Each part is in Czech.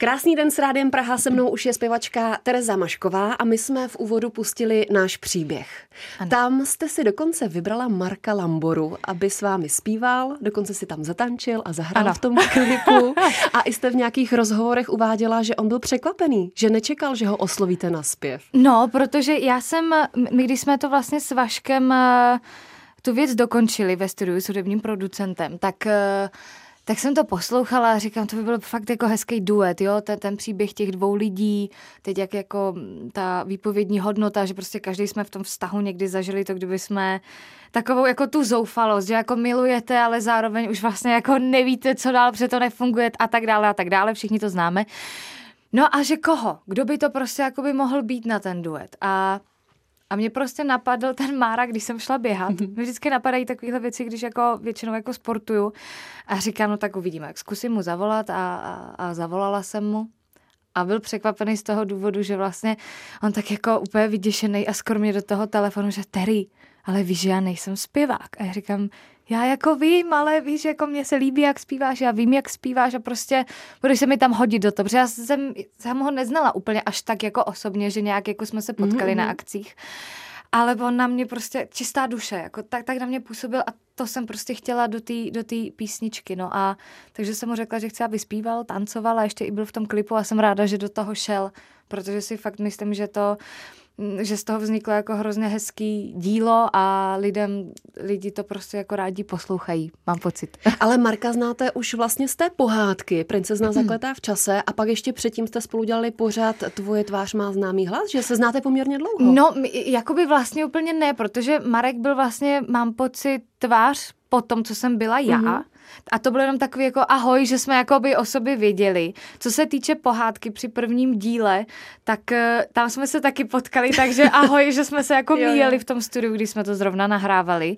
Krásný den s Rádiem Praha, se mnou už je zpěvačka Tereza Mašková a my jsme v úvodu pustili náš příběh. Ano. Tam jste si dokonce vybrala Marka Lamboru, aby s vámi zpíval, dokonce si tam zatančil a zahrál ano. v tom klipu a i jste v nějakých rozhovorech uváděla, že on byl překvapený, že nečekal, že ho oslovíte na zpěv. No, protože já jsem, my když jsme to vlastně s Vaškem eh, tu věc dokončili ve studiu s hudebním producentem, tak uh, tak jsem to poslouchala a říkám, to by byl fakt jako hezký duet, jo, ten, ten příběh těch dvou lidí, teď jak jako ta výpovědní hodnota, že prostě každý jsme v tom vztahu někdy zažili to, kdyby jsme takovou jako tu zoufalost, že jako milujete, ale zároveň už vlastně jako nevíte, co dál, protože to nefunguje a tak dále a tak dále, všichni to známe. No a že koho? Kdo by to prostě jako by mohl být na ten duet? A a mě prostě napadl ten Mára, když jsem šla běhat. Mm-hmm. Mě vždycky napadají takovéhle věci, když jako většinou jako sportuju. A říkám, no tak uvidíme. Jak zkusím mu zavolat a, a, a zavolala jsem mu. A byl překvapený z toho důvodu, že vlastně on tak jako úplně vyděšený a skoro mě do toho telefonu, že Terry, ale víš, že já nejsem zpěvák. A já říkám, já jako vím, ale víš, jako mě se líbí, jak zpíváš, já vím, jak zpíváš a prostě budeš se mi tam hodit do toho, protože já jsem, jsem ho neznala úplně až tak jako osobně, že nějak jako jsme se potkali mm-hmm. na akcích, ale on na mě prostě čistá duše, jako tak, tak na mě působil a to jsem prostě chtěla do té do tý písničky, no a takže jsem mu řekla, že chci, aby zpíval, tancoval a ještě i byl v tom klipu a jsem ráda, že do toho šel, protože si fakt myslím, že to že z toho vzniklo jako hrozně hezký dílo a lidem, lidi to prostě jako rádi poslouchají, mám pocit. Ale Marka znáte už vlastně z té pohádky, princezna zakletá v čase a pak ještě předtím jste spolu dělali pořád Tvoje tvář má známý hlas, že se znáte poměrně dlouho. No, jakoby vlastně úplně ne, protože Marek byl vlastně, mám pocit, tvář po tom, co jsem byla já. Mm-hmm. A to bylo jenom takový jako ahoj, že jsme jako by o sobě věděli. Co se týče pohádky při prvním díle, tak eh, tam jsme se taky potkali, takže ahoj, že jsme se jako míjeli v tom studiu, když jsme to zrovna nahrávali.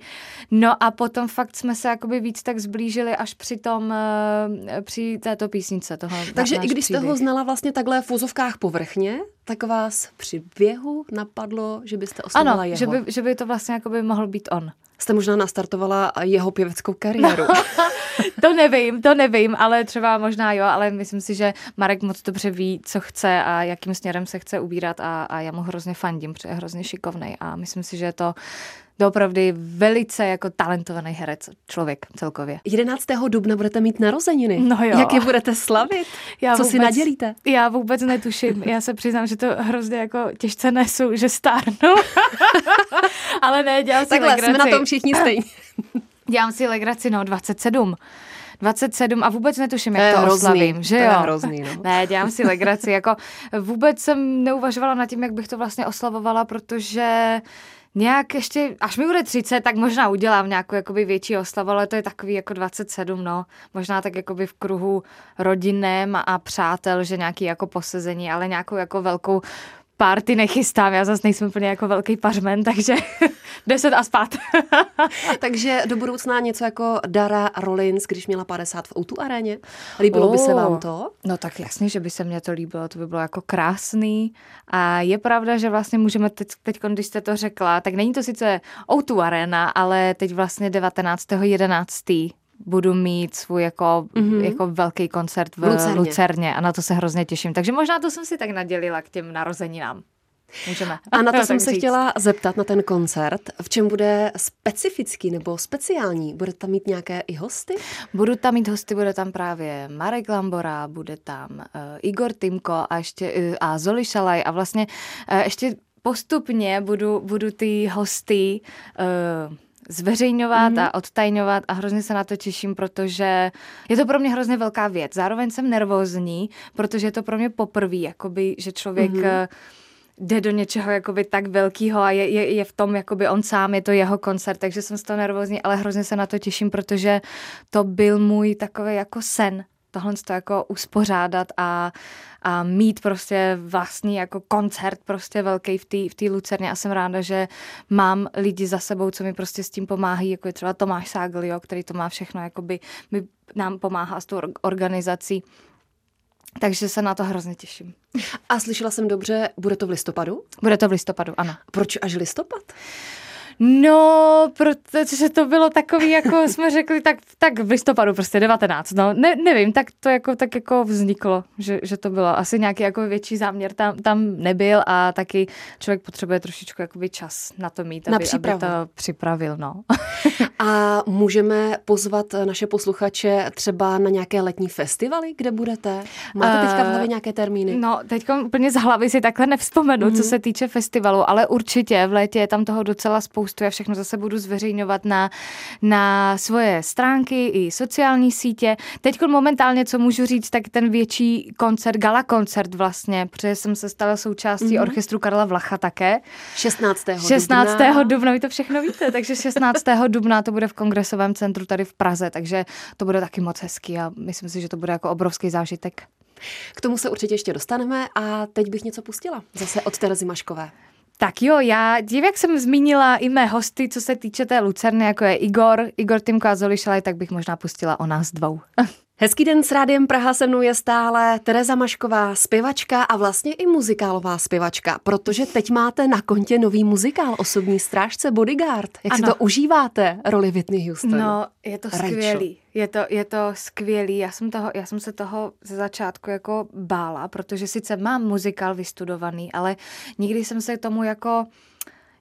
No a potom fakt jsme se jakoby víc tak zblížili až při tom, eh, při této písnice. Toho, takže i když příběh. jste ho znala vlastně takhle v úzovkách povrchně, tak vás při běhu napadlo, že byste oslovila ano, jeho. Že by, že by to vlastně jako by mohl být on. Jste možná nastartovala jeho pěveckou kariéru. No, to nevím, to nevím, ale třeba možná jo, ale myslím si, že Marek moc dobře ví, co chce a jakým směrem se chce ubírat a, a já mu hrozně fandím, protože je hrozně šikovný a myslím si, že je to doopravdy velice jako talentovaný herec, člověk celkově. 11. dubna budete mít narozeniny. No jo. Jak je budete slavit? Já Co vůbec, si nadělíte? Já vůbec netuším. Já se přiznám, že to hrozně jako těžce nesu, že stárnu. Ale ne, dělám si Takhle, legraci. jsme na tom všichni stejně. dělám si legraci, no, 27. 27 a vůbec netuším, jak to, to hrozný, oslavím, že to jo? Je hrozný, no. Ne, dělám si legraci, jako vůbec jsem neuvažovala nad tím, jak bych to vlastně oslavovala, protože nějak ještě, až mi bude 30, tak možná udělám nějakou jakoby větší oslavu, ale to je takový jako 27, no. Možná tak jakoby v kruhu rodinném a přátel, že nějaký jako posezení, ale nějakou jako velkou party nechystám, já zase nejsem úplně jako velký pařmen, takže deset a spát. takže do budoucna něco jako Dara Rollins, když měla 50 v Outu aréně. Líbilo oh. by se vám to? No tak jasně, že by se mně to líbilo, to by bylo jako krásný. A je pravda, že vlastně můžeme teď, teď když jste to řekla, tak není to sice Outu arena, ale teď vlastně 19.11 budu mít svůj jako, mm-hmm. jako velký koncert v Lucerně. Lucerně a na to se hrozně těším. Takže možná to jsem si tak nadělila k těm narozeninám. Můžeme. A na to jsem se říct. chtěla zeptat na ten koncert. V čem bude specifický nebo speciální? Bude tam mít nějaké i hosty? Budu tam mít hosty, bude tam právě Marek Lambora, bude tam uh, Igor Timko a ještě uh, a Zoli Šalaj a vlastně uh, ještě postupně budu, budu ty hosty uh, zveřejňovat mm-hmm. a odtajňovat a hrozně se na to těším, protože je to pro mě hrozně velká věc. Zároveň jsem nervózní, protože je to pro mě poprvé, jakoby, že člověk mm-hmm jde do něčeho jakoby tak velkého a je, je, je v tom jakoby on sám, je to jeho koncert, takže jsem z toho nervózní, ale hrozně se na to těším, protože to byl můj takový jako sen, tohle to jako uspořádat a, a mít prostě vlastní jako koncert prostě velký v té v tý Lucerně a jsem ráda, že mám lidi za sebou, co mi prostě s tím pomáhají, jako je třeba Tomáš Ságl, jo, který to má všechno, jakoby mi nám pomáhá s tou organizací. Takže se na to hrozně těším. A slyšela jsem dobře, bude to v listopadu? Bude to v listopadu, ano. Proč až listopad? No, protože to bylo takový, jako jsme řekli, tak, tak v listopadu prostě 19, no, ne, nevím, tak to jako, tak jako vzniklo, že, že to bylo asi nějaký jako větší záměr tam, tam nebyl a taky člověk potřebuje trošičku jakoby čas na to mít, aby, na aby to připravil, no. a můžeme pozvat naše posluchače třeba na nějaké letní festivaly, kde budete? Máte teďka v hlavě nějaké termíny? No, teď úplně z hlavy si takhle nevzpomenu, mm-hmm. co mhm. se týče festivalu, ale určitě v létě je tam toho docela spoustu. Já všechno zase budu zveřejňovat na, na svoje stránky i sociální sítě. Teď momentálně, co můžu říct, tak ten větší koncert, gala koncert vlastně, protože jsem se stala součástí mm-hmm. orchestru Karla Vlacha také. 16. 16. dubna. dubna, vy to všechno víte, takže 16. dubna to bude v kongresovém centru tady v Praze, takže to bude taky moc hezký a myslím si, že to bude jako obrovský zážitek. K tomu se určitě ještě dostaneme a teď bych něco pustila. Zase od Terezy Maškové. Tak jo, já dívám, jak jsem zmínila i mé hosty, co se týče té Lucerny, jako je Igor, Igor Timko a Zoli Šalaj, tak bych možná pustila o nás dvou. Hezký den s Rádiem Praha se mnou je stále Tereza Mašková, zpěvačka a vlastně i muzikálová zpěvačka, protože teď máte na kontě nový muzikál Osobní strážce Bodyguard. Jak ano. si to užíváte, roli Whitney Houston? No, je to skvělý. Je to, je to skvělý. Já jsem, toho, já jsem se toho ze začátku jako bála, protože sice mám muzikál vystudovaný, ale nikdy jsem se tomu jako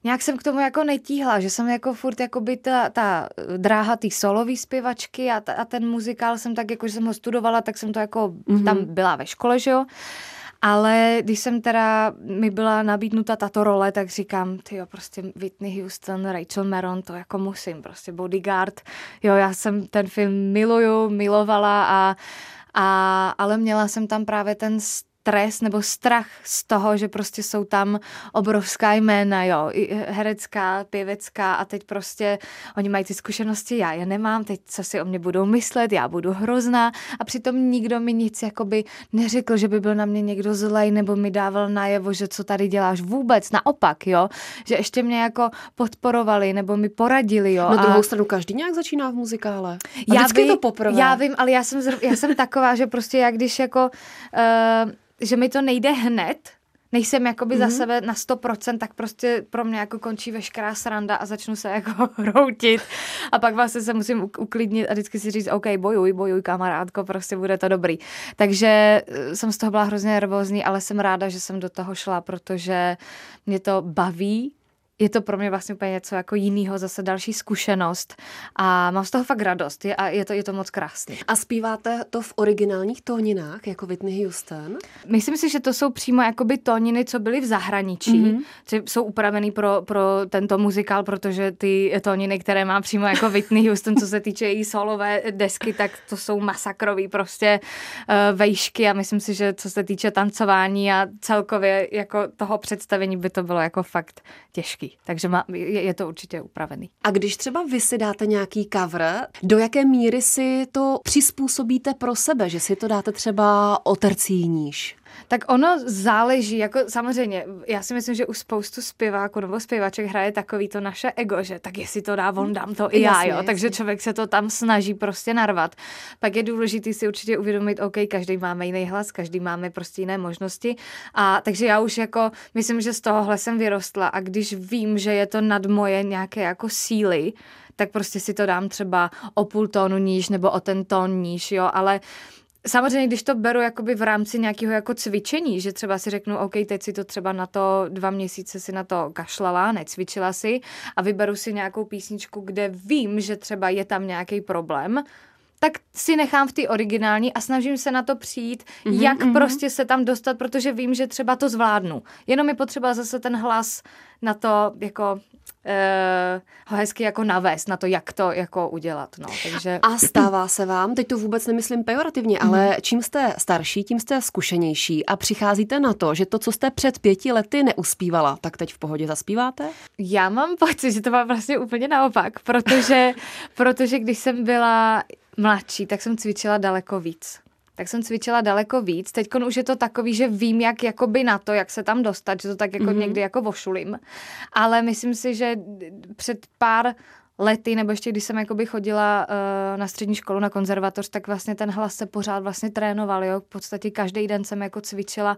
nějak jsem k tomu jako netíhla, že jsem jako furt jako by ta, ta dráha té solový zpěvačky a, ta, a ten muzikál jsem tak jako, že jsem ho studovala, tak jsem to jako mm-hmm. tam byla ve škole, že jo. Ale když jsem teda, mi byla nabídnuta tato role, tak říkám, ty jo, prostě Whitney Houston, Rachel Maron, to jako musím, prostě Bodyguard. Jo, já jsem ten film miluju, milovala a, a ale měla jsem tam právě ten stres nebo strach z toho, že prostě jsou tam obrovská jména, jo, i herecká, pěvecká a teď prostě oni mají ty zkušenosti, já je nemám, teď co si o mě budou myslet, já budu hrozná a přitom nikdo mi nic jakoby neřekl, že by byl na mě někdo zlej nebo mi dával najevo, že co tady děláš vůbec, naopak, jo, že ještě mě jako podporovali nebo mi poradili, jo. Na druhou a... stranu každý nějak začíná v muzikále. A já vím, to poprvé. Já vím, ale já jsem, já jsem taková, že prostě jak když jako uh, že mi to nejde hned, nejsem jakoby mm-hmm. za mhm. sebe na 100%, tak prostě pro mě jako končí veškerá sranda a začnu se jako hroutit a pak vlastně se musím uklidnit a vždycky si říct, OK, bojuj, bojuj kamarádko, prostě bude to dobrý. Takže eh, jsem z toho byla hrozně nervózní, ale jsem ráda, že jsem do toho šla, protože mě to baví, je to pro mě vlastně úplně něco jako jiného, zase další zkušenost a mám z toho fakt radost je, a je to, je to moc krásný. A zpíváte to v originálních tóninách, jako Whitney Houston? Myslím si, že to jsou přímo jakoby tóniny, co byly v zahraničí, mm-hmm. že jsou upravený pro, pro tento muzikál, protože ty tóniny, které má přímo jako Whitney Houston, co se týče její solové desky, tak to jsou masakrový prostě uh, vejšky a myslím si, že co se týče tancování a celkově jako toho představení by to bylo jako fakt těžký takže má, je, je to určitě upravený. A když třeba vy si dáte nějaký cover, do jaké míry si to přizpůsobíte pro sebe, že si to dáte třeba o tercí níž? Tak ono záleží, jako samozřejmě, já si myslím, že u spoustu zpěváků nebo zpěvaček hraje takový to naše ego, že tak jestli to dá on, dám to i já, jasně, jo. Jasně. Takže člověk se to tam snaží prostě narvat. Pak je důležité si určitě uvědomit, OK, každý máme jiný hlas, každý máme prostě jiné možnosti. A takže já už jako, myslím, že z tohohle jsem vyrostla a když vím, že je to nad moje nějaké jako síly, tak prostě si to dám třeba o půl tónu níž nebo o ten tón níž, jo, ale Samozřejmě, když to beru jakoby v rámci nějakého jako cvičení, že třeba si řeknu, OK, teď si to třeba na to dva měsíce si na to kašlala, necvičila si a vyberu si nějakou písničku, kde vím, že třeba je tam nějaký problém, tak si nechám v té originální a snažím se na to přijít, mm-hmm, jak mm-hmm. prostě se tam dostat, protože vím, že třeba to zvládnu. Jenom je potřeba zase ten hlas na to jako uh, ho hezky jako navést na to, jak to jako udělat. No. Takže... A stává se vám, teď to vůbec nemyslím pejorativně, ale mm. čím jste starší, tím jste zkušenější a přicházíte na to, že to, co jste před pěti lety neuspívala, tak teď v pohodě zaspíváte? Já mám pocit, že to mám vlastně úplně naopak, protože, protože když jsem byla mladší, tak jsem cvičila daleko víc tak jsem cvičila daleko víc. Teď už je to takový, že vím, jak jakoby na to, jak se tam dostat, že to tak jako mm-hmm. někdy jako vošulím. Ale myslím si, že před pár lety, nebo ještě když jsem jakoby chodila uh, na střední školu, na konzervatoř, tak vlastně ten hlas se pořád vlastně trénoval, jo. V podstatě každý den jsem jako cvičila.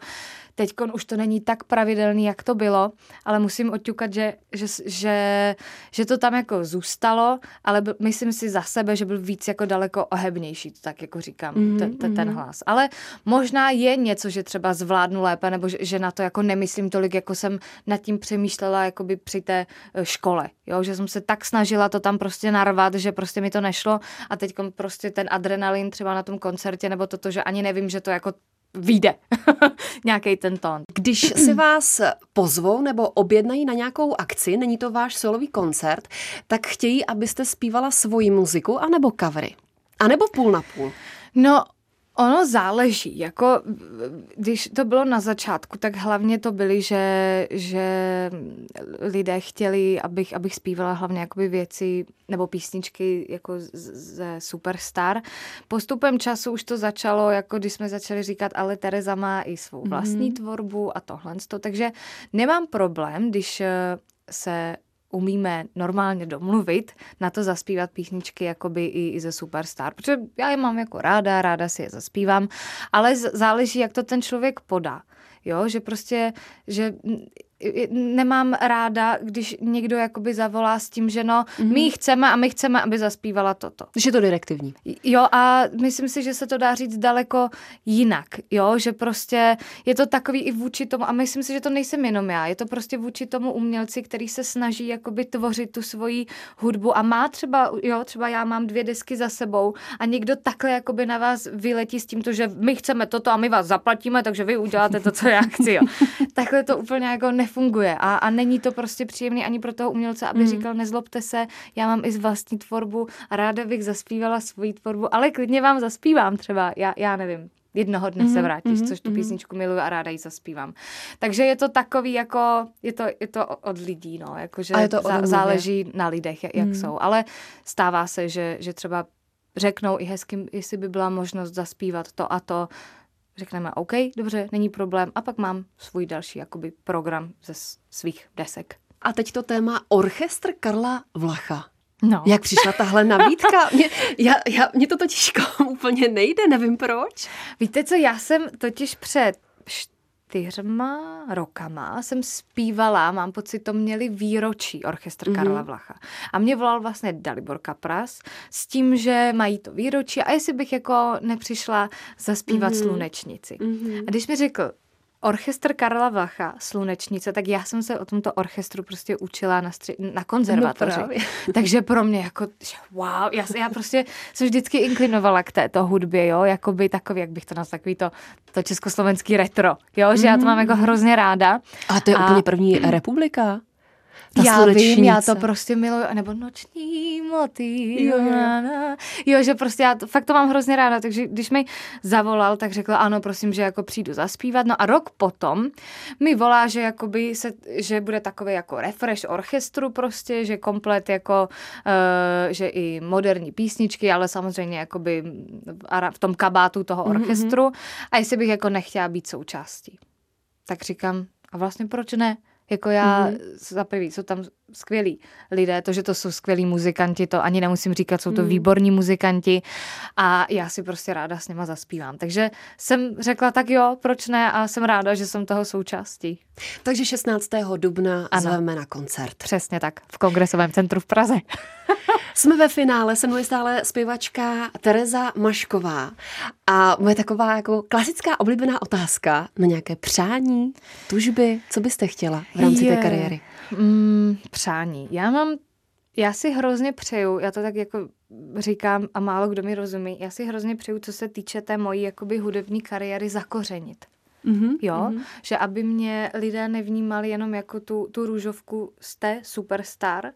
Teď už to není tak pravidelný, jak to bylo, ale musím oťukat, že, že, že, že to tam jako zůstalo, ale byl, myslím si za sebe, že byl víc jako daleko ohebnější, tak jako říkám, mm-hmm. ten, ten, ten hlas. Ale možná je něco, že třeba zvládnu lépe, nebo že, že na to jako nemyslím tolik, jako jsem nad tím přemýšlela jakoby při té eh, škole, jo, že jsem se tak snažila to tam prostě narvat, že prostě mi to nešlo a teď prostě ten adrenalin třeba na tom koncertě nebo toto, že ani nevím, že to jako vyjde nějaký ten tón. Když si vás pozvou nebo objednají na nějakou akci, není to váš solový koncert, tak chtějí, abyste zpívala svoji muziku anebo covery. A nebo půl na půl. No, Ono záleží, jako když to bylo na začátku, tak hlavně to byly, že, že lidé chtěli, abych, abych zpívala hlavně jakoby věci nebo písničky jako ze Superstar. Postupem času už to začalo, jako když jsme začali říkat, ale Tereza má i svou vlastní mm-hmm. tvorbu a tohle. Takže nemám problém, když se umíme normálně domluvit na to zaspívat písničky jakoby i, i ze Superstar, protože já je mám jako ráda, ráda si je zaspívám, ale záleží, jak to ten člověk podá. Jo, že prostě, že nemám ráda, když někdo jakoby zavolá s tím, že no, mm-hmm. my ji chceme a my chceme, aby zaspívala toto. Že je to direktivní. Jo a myslím si, že se to dá říct daleko jinak, jo, že prostě je to takový i vůči tomu a myslím si, že to nejsem jenom já, je to prostě vůči tomu umělci, který se snaží jakoby tvořit tu svoji hudbu a má třeba, jo, třeba já mám dvě desky za sebou a někdo takhle jakoby na vás vyletí s tímto, že my chceme toto a my vás zaplatíme, takže vy uděláte to, co já chci, jo. takhle to úplně jako ne nefunguje a, a není to prostě příjemný ani pro toho umělce, aby mm. říkal, nezlobte se, já mám i z vlastní tvorbu a ráda bych zaspívala svoji tvorbu, ale klidně vám zaspívám třeba, já, já nevím jednoho dne mm-hmm, se vrátíš, mm-hmm, což tu mm-hmm. písničku miluji a ráda ji zaspívám. Takže je to takový jako, je to, je to od lidí, no, jakože je to zá, záleží na lidech, jak mm. jsou, ale stává se, že, že třeba řeknou i hezky, jestli by byla možnost zaspívat to a to, řekneme OK, dobře, není problém a pak mám svůj další jakoby program ze svých desek. A teď to téma Orchestr Karla Vlacha. No. Jak přišla tahle nabídka? Mě, já, já, mě to totiž úplně nejde, nevím proč. Víte co, já jsem totiž před čtyřma rokama jsem zpívala, mám pocit, to měli výročí orchestr mm-hmm. Karla Vlacha. A mě volal vlastně Dalibor Kapras s tím, že mají to výročí a jestli bych jako nepřišla zaspívat mm-hmm. slunečnici. Mm-hmm. A když mi řekl, orchestr Karla Vacha, Slunečnice, tak já jsem se o tomto orchestru prostě učila na, stři- na konzervatoři. No Takže pro mě jako, wow, já, já prostě jsem vždycky inklinovala k této hudbě, jo, jako by takový, jak bych to nazval, takový to, to československý retro, jo, že mm. já to mám jako mm. hrozně ráda. A to je a... úplně první republika? Ta já slunečnice. vím, já to prostě miluju, nebo noční moty. Jo, jo. jo, že prostě já to, fakt to mám hrozně ráda, takže když mi zavolal, tak řekla ano, prosím, že jako přijdu zaspívat. No a rok potom mi volá, že jakoby se, že bude takový jako refresh orchestru prostě, že komplet jako, uh, že i moderní písničky, ale samozřejmě jakoby v tom kabátu toho mhm, orchestru mm-hmm. a jestli bych jako nechtěla být součástí. Tak říkám, a vlastně proč ne? Jako já, mm-hmm. za prvý, jsou tam skvělí lidé, to, že to jsou skvělí muzikanti, to ani nemusím říkat, jsou to mm. výborní muzikanti a já si prostě ráda s nima zaspívám. Takže jsem řekla, tak jo, proč ne a jsem ráda, že jsem toho součástí. Takže 16. dubna ano. zveme na koncert. Přesně tak, v Kongresovém centru v Praze. Jsme ve finále, se mnou stále zpěvačka Tereza Mašková a moje taková jako klasická oblíbená otázka na nějaké přání, tužby, co byste chtěla v rámci je. té kariéry? Mm, přání. Já mám já si hrozně přeju, já to tak jako říkám a málo kdo mi rozumí, já si hrozně přeju, co se týče té mojí jakoby hudební kariéry, zakořenit. Mm-hmm, jo, mm-hmm. že aby mě lidé nevnímali jenom jako tu, tu růžovku z té superstar,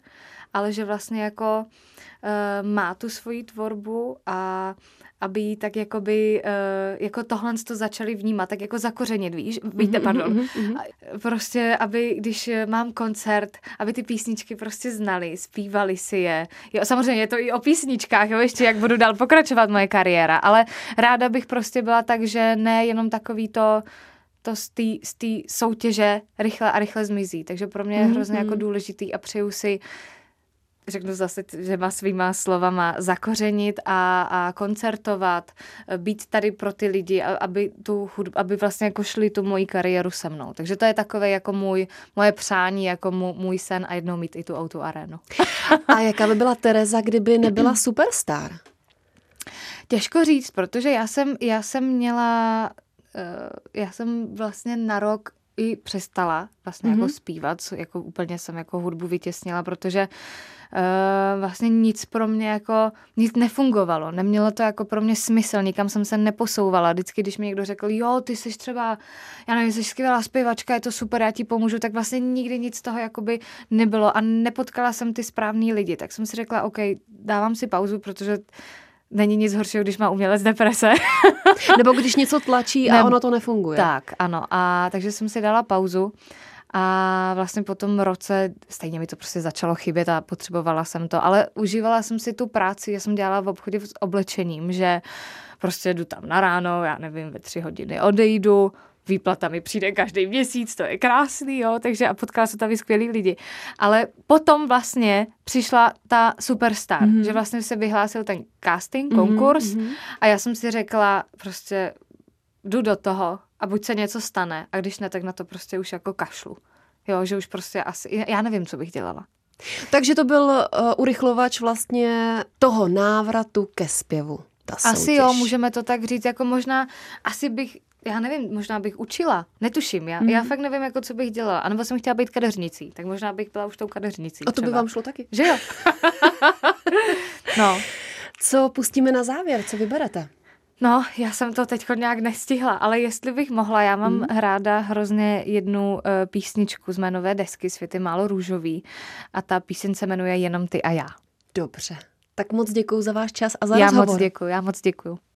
ale že vlastně jako uh, má tu svoji tvorbu a aby tak jakoby, uh, jako tohle to začali vnímat, tak jako zakořenit, víš, víte, mhm, pardon. Mm-hmm. Prostě, aby, když mám koncert, aby ty písničky prostě znali, zpívali si je. Jo, samozřejmě je to i o písničkách, jo, ještě jak budu dál pokračovat moje kariéra, ale ráda bych prostě byla tak, že ne jenom takový to, to z té soutěže rychle a rychle zmizí. Takže pro mě je hrozně mm-hmm. jako důležitý a přeju si řeknu zase má svýma slovama, zakořenit a, a koncertovat, být tady pro ty lidi, aby, tu hudbu, aby vlastně jako šli tu moji kariéru se mnou. Takže to je takové jako můj, moje přání, jako můj sen a jednou mít i tu auto arénu. a jaká by byla Tereza, kdyby nebyla superstar? Těžko říct, protože já jsem, já jsem měla, uh, já jsem vlastně na rok i přestala vlastně mm-hmm. jako mhm. zpívat, jako úplně jsem jako hudbu vytěsnila, protože uh, vlastně nic pro mě jako, nic nefungovalo, nemělo to jako pro mě smysl, nikam jsem se neposouvala, vždycky, když mi někdo řekl, jo, ty jsi třeba, já nevím, jsi skvělá zpěvačka, je to super, já ti pomůžu, tak vlastně nikdy nic z toho jakoby nebylo a nepotkala jsem ty správný lidi, tak jsem si řekla, OK, dávám si pauzu, protože není nic horšího, když má umělec deprese. Nebo když něco tlačí a ne, ono to nefunguje. Tak, ano. A takže jsem si dala pauzu a vlastně po tom roce stejně mi to prostě začalo chybět a potřebovala jsem to, ale užívala jsem si tu práci, já jsem dělala v obchodě s oblečením, že prostě jdu tam na ráno, já nevím, ve tři hodiny odejdu, výplata mi přijde každý měsíc, to je krásný, jo, takže a potkala se tam skvělí lidi. Ale potom vlastně přišla ta superstar, mm-hmm. že vlastně se vyhlásil ten casting, mhm, konkurs mm-hmm. a já jsem si řekla prostě jdu do toho a buď se něco stane a když ne, tak na to prostě už jako kašlu. Jo, že už prostě asi, já nevím, co bych dělala. Takže to byl uh, urychlovač vlastně toho návratu ke zpěvu. Ta Asi soutěž. jo, můžeme to tak říct, jako možná, asi bych já nevím, možná bych učila, netuším, já, mm. já mhm. fakt nevím, jako co bych dělala, anebo jsem chtěla být kadeřnicí, tak možná bych byla už tou kadeřnicí. A to třeba. by vám šlo taky. Že jo? no. Co pustíme na závěr, co vyberete? No, já jsem to teď nějak nestihla, ale jestli bych mohla, já mám mm. ráda hrozně jednu uh, písničku z mé nové desky Světy málo růžový a ta píseň se jmenuje Jenom ty a já. Dobře. Tak moc děkuji za váš čas a za já rozhovor. Já moc děkuji, já moc děkuji.